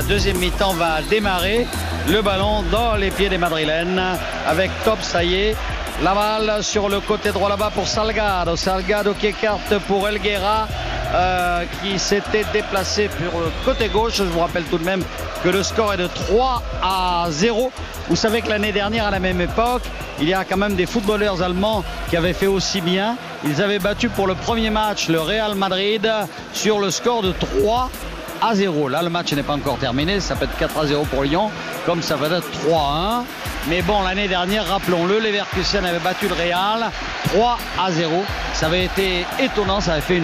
la deuxième mi-temps va démarrer. Le ballon dans les pieds des Madrilènes avec Top, ça y est. La balle sur le côté droit là-bas pour Salgado. Salgado qui écarte pour Elguera. Euh, qui s'était déplacé pour le côté gauche. Je vous rappelle tout de même que le score est de 3 à 0. Vous savez que l'année dernière, à la même époque, il y a quand même des footballeurs allemands qui avaient fait aussi bien. Ils avaient battu pour le premier match le Real Madrid sur le score de 3 à 0. Là, le match n'est pas encore terminé. Ça peut être 4 à 0 pour Lyon, comme ça va être 3 à 1. Mais bon, l'année dernière, rappelons-le, Leverkusen avait battu le Real 3 à 0. Ça avait été étonnant, ça avait fait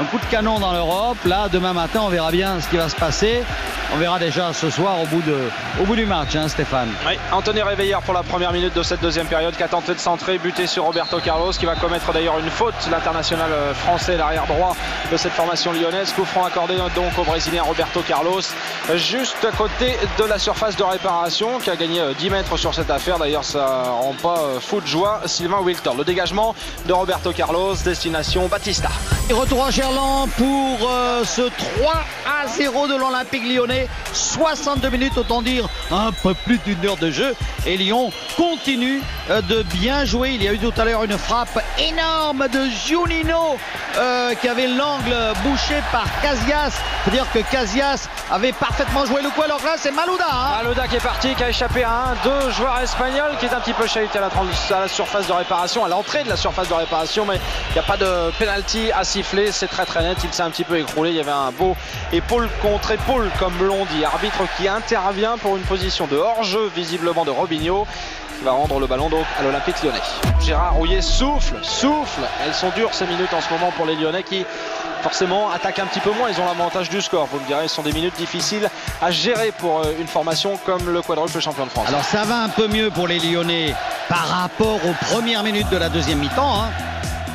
un coup de canon dans l'Europe. Là, demain matin, on verra bien ce qui va se passer. On verra déjà ce soir au bout, de, au bout du match, hein, Stéphane. Oui, Anthony Réveillère pour la première minute de cette deuxième période qui a tenté de centrer, buter sur Roberto Carlos, qui va commettre d'ailleurs une faute, l'international euh, français, l'arrière droit de cette formation lyonnaise. Coup franc accordé donc au Brésilien Roberto Carlos, juste à côté de la surface de réparation, qui a gagné 10 euh, mètres sur cette affaire. D'ailleurs, ça rend pas euh, fou de joie Sylvain Wiltor. Le dégagement de Roberto Carlos, destination Batista. Et retour à Gerland pour ce 3 à 0 de l'Olympique lyonnais. 62 minutes, autant dire un peu plus d'une heure de jeu. Et Lyon continue euh, de bien jouer. Il y a eu tout à l'heure une frappe énorme de Junino euh, qui avait l'angle bouché par Casillas. C'est-à-dire que Casillas avait parfaitement joué le coup. Alors là, c'est Malouda. Hein. Malouda qui est parti, qui a échappé à un, deux joueurs espagnols qui est un petit peu chahuté à la, surface de réparation, à l'entrée de la surface de réparation. Mais n'y a pas de penalty à siffler. C'est très très net. Il s'est un petit peu écroulé. Il y avait un beau épaule contre épaule comme dit Arbitre qui intervient pour une position de hors-jeu visiblement de Robinho qui va rendre le ballon donc à l'Olympique lyonnais. Gérard Rouillet souffle, souffle. Elles sont dures ces minutes en ce moment pour les Lyonnais qui forcément attaquent un petit peu moins. Ils ont l'avantage du score. Vous me direz, ce sont des minutes difficiles à gérer pour euh, une formation comme le quadruple champion de France. Alors ça va un peu mieux pour les Lyonnais par rapport aux premières minutes de la deuxième mi-temps. Hein.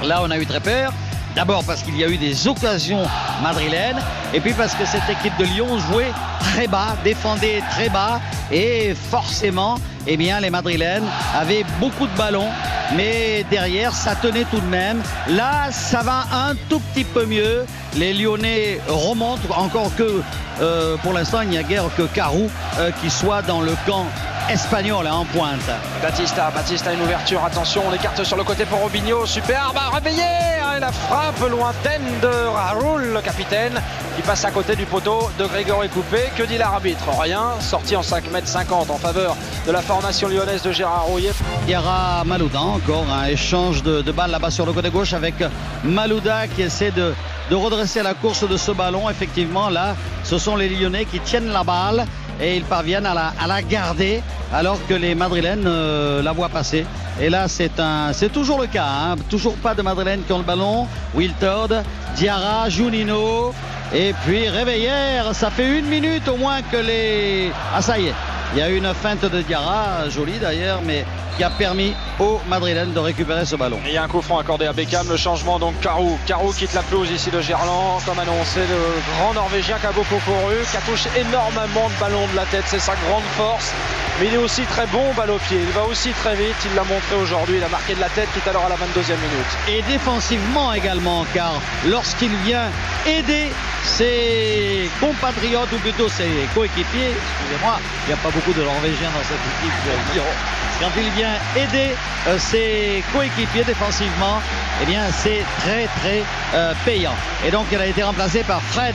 Là, on a eu très peur. D'abord parce qu'il y a eu des occasions madrilènes et puis parce que cette équipe de Lyon jouait très bas, défendait très bas et forcément, eh les madrilènes avaient beaucoup de ballons mais derrière ça tenait tout de même. Là, ça va un tout petit peu mieux. Les Lyonnais remontent, encore que euh, pour l'instant, il n'y a guère que Carou euh, qui soit dans le camp espagnol hein, en pointe. Batista, Batista une ouverture, attention, on l'écarte sur le côté pour Robinho, superbe, réveillé hein, la frappe lointaine de Raoul, le capitaine, qui passe à côté du poteau de Grégory Coupé. Que dit l'arbitre? Rien, sorti en 5 mètres 50 en faveur de la formation lyonnaise de Gérard Rouillet. Il y aura Malouda encore, un échange de, balles là-bas sur le côté gauche avec Malouda qui essaie de, de redresser la course de ce ballon. Effectivement, là, ce sont les Lyonnais qui tiennent la balle et ils parviennent à la, à la garder alors que les Madrilènes euh, la voient passer. Et là, c'est un, c'est toujours le cas. Hein. Toujours pas de Madrilènes qui ont le ballon. Wiltord, Diarra, Junino. Et puis Réveillère, ça fait une minute au moins que les... Ah ça y est, il y a eu une feinte de Diarra, jolie d'ailleurs, mais qui a permis aux Madrilènes de récupérer ce ballon. il y a un coup franc accordé à Beckham, le changement donc Carou. Carou quitte la pelouse ici de Gerland, comme annoncé, le grand Norvégien qui a beaucoup couru, qui a touché énormément de ballons de la tête, c'est sa grande force. Mais il est aussi très bon balle au pied, il va aussi très vite, il l'a montré aujourd'hui, il a marqué de la tête tout à l'heure à la 22e minute. Et défensivement également, car lorsqu'il vient aider ses compatriotes, ou plutôt ses coéquipiers, excusez-moi, il n'y a pas beaucoup de Norvégiens dans cette équipe, quand il vient aider euh, ses coéquipiers défensivement, eh bien c'est très très euh, payant. Et donc il a été remplacé par Fred,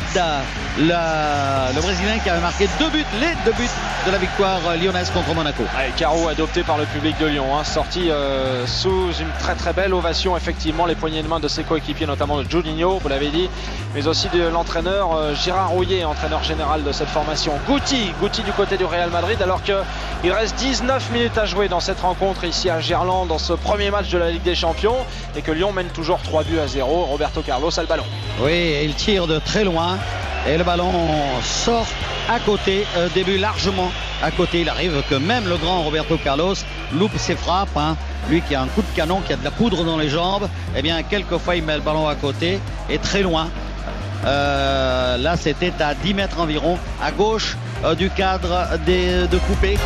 le, Brésilien qui avait marqué deux buts, les deux buts de la victoire lyonnaise contre Monaco. Caro adopté par le public de Lyon, hein, sorti euh, sous une très très belle ovation effectivement, les poignées de main de ses coéquipiers, notamment de Juninho, vous l'avez dit, mais aussi de l'entraîneur Gérard Rouillet, entraîneur général de cette formation. Goutti, Goutti du côté du Real Madrid, alors qu'il reste 19 minutes à jouer cette rencontre ici à Gerland dans ce premier match de la Ligue des Champions et que Lyon mène toujours 3 buts à 0. Roberto Carlos a le ballon. Oui, il tire de très loin et le ballon sort à côté, euh, début largement à côté. Il arrive que même le grand Roberto Carlos loupe ses frappes. Hein. Lui qui a un coup de canon, qui a de la poudre dans les jambes, eh bien quelquefois il met le ballon à côté et très loin. Euh, là c'était à 10 mètres environ, à gauche euh, du cadre des, de coupé.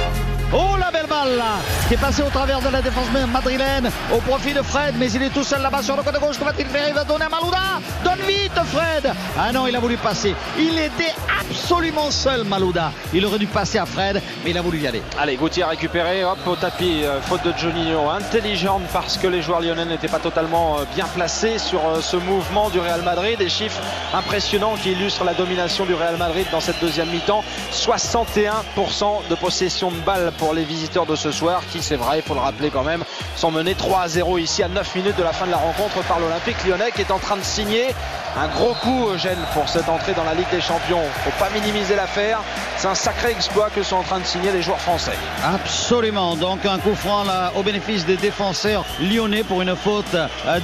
Oh la belle balle qui est passée au travers de la défense madrilène au profit de Fred, mais il est tout seul là-bas sur le côté gauche. Que va-t-il faire? Il va donner à Malouda. Donne vite Fred. Ah non, il a voulu passer. Il était absolument seul Malouda. Il aurait dû passer à Fred, mais il a voulu y aller. Allez, Gauthier récupéré, hop au tapis, euh, faute de Juninho, intelligente parce que les joueurs lyonnais n'étaient pas totalement euh, bien placés sur euh, ce mouvement du Real Madrid. Des chiffres impressionnants qui illustrent la domination du Real Madrid dans cette deuxième mi-temps. 61% de possession de balle pour les visiteurs de ce soir, qui c'est vrai, il faut le rappeler quand même, sont menés 3 à 0 ici à 9 minutes de la fin de la rencontre par l'Olympique lyonnais qui est en train de signer un gros coup, Eugène, pour cette entrée dans la Ligue des Champions. Faut pas minimiser l'affaire. C'est un sacré exploit que sont en train de signer les joueurs français. Absolument. Donc un coup franc au bénéfice des défenseurs lyonnais pour une faute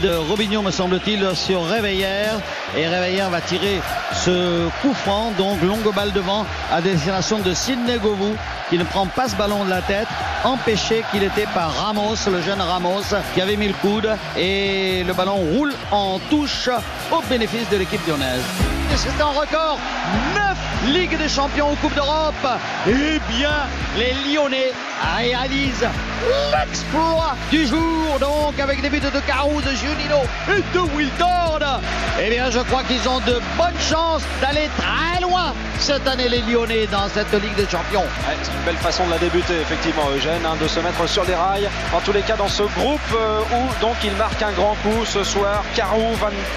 de Robinho, me semble-t-il, sur Réveillère. Et Réveillère va tirer ce coup franc, donc longue balle devant à destination de Sidney Govou, qui ne prend pas ce ballon de la tête, empêché qu'il était par Ramos, le jeune Ramos, qui avait mis le coude. Et le ballon roule en touche au bénéfice de l'équipe lyonnaise. C'est un record 9 Ligues des Champions aux Coupes d'Europe. Eh bien, les Lyonnais réalisent l'exploit du jour, donc avec des buts de Carou, de Junino et de Wiltord. Eh bien, je crois qu'ils ont de bonnes chances d'aller très loin cette année, les Lyonnais, dans cette Ligue des Champions. c'est une belle façon de la débuter, effectivement, Eugène, hein, de se mettre sur les rails. En tous les cas, dans ce groupe euh, où donc il marque un grand coup ce soir. Carou,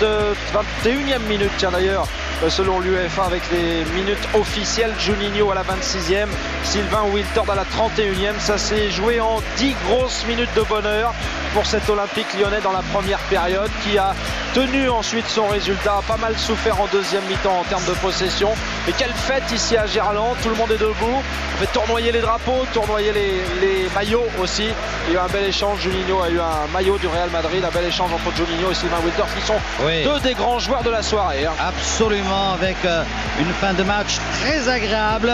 21e minute, tiens d'ailleurs, euh, selon l'UEFA, avec les minutes officielles. Juninho à la 26e, Sylvain Wiltord à la 31e. Ça s'est joué en 10 grosses minutes de bonheur pour cet Olympique lyonnais dans la première période qui a tenu ensuite son résultat, pas mal souffert en deuxième mi-temps en termes de possession. Et quelle fête ici à Gerland, tout le monde est debout, on fait tournoyer les drapeaux, tournoyer les, maillots aussi. Il y a eu un bel échange, Juninho a eu un maillot du Real Madrid, un bel échange entre Juninho et Sylvain Wilder qui sont deux des grands joueurs de la soirée. Hein. Absolument, avec euh, une fin de match très agréable,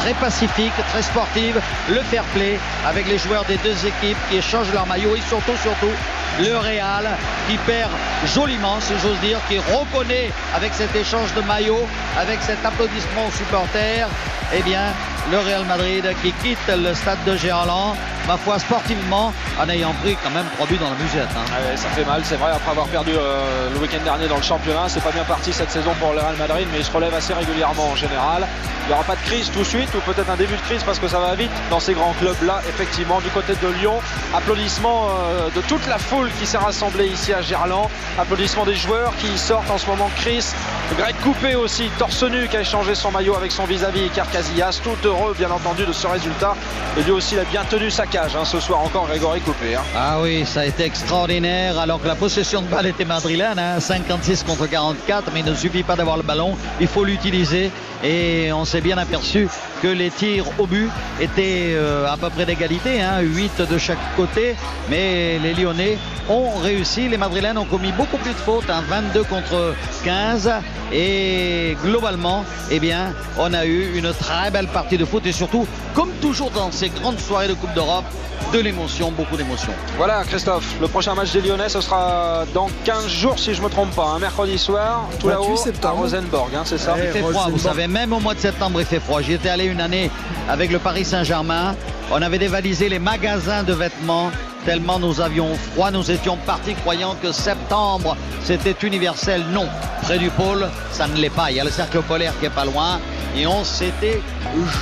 très pacifique, très sportive, le fair play avec les joueurs des deux équipes qui échangent leurs maillots et surtout, surtout, le Real qui perd joliment, si j'ose dire, qui reconnaît avec cet échange de maillots, avec cet applaudissement aux supporters, eh bien, le Real Madrid qui quitte le stade de Gerland, ma foi, sportivement, en ayant pris quand même trois buts dans la musette. Hein. Ah ça fait mal, c'est vrai, après avoir perdu euh, le week-end dernier dans le championnat. C'est pas bien parti cette saison pour le Real Madrid, mais il se relève assez régulièrement en général. Il n'y aura pas de crise tout de suite, ou peut-être un début de crise parce que ça va vite dans ces grands clubs-là, effectivement, du côté de Lyon. Applaudissements euh, de toute la foule qui s'est rassemblée ici à Gerland. Applaudissements des joueurs qui sortent en ce moment. Chris, Greg Coupé aussi, torse nu, qui a échangé son maillot avec son vis-à-vis, Casillas. Tout heureux, bien entendu, de ce résultat. Et lui aussi, il a bien tenu sa cage hein, ce soir encore, Grégory Coupé. Hein. Ah oui, ça a été extraordinaire. Alors que la possession de balle était madrilène, 56 hein, contre 44, mais il ne suffit pas d'avoir le ballon, il faut l'utiliser. Et on s'est bien aperçu que les tirs au but étaient euh, à peu près d'égalité, 8 de chaque côté. Mais les Lyonnais ont réussi. Les Madrilènes ont commis beaucoup plus de fautes, 22 contre 15. Et globalement, eh bien, on a eu une très belle partie de foot et surtout, comme toujours dans ces grandes soirées de Coupe d'Europe, de l'émotion, beaucoup d'émotion. Voilà Christophe, le prochain match des Lyonnais, ce sera dans 15 jours si je ne me trompe pas, un mercredi soir, tout là-haut à Rosenborg, hein, c'est ça Il fait froid, vous savez, même au mois de septembre il fait froid. J'y étais allé une année avec le Paris Saint-Germain, on avait dévalisé les magasins de vêtements tellement nous avions froid, nous étions partis croyant que septembre c'était universel. Non, près du pôle, ça ne l'est pas. Il y a le cercle polaire qui est pas loin et on s'était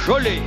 gelé.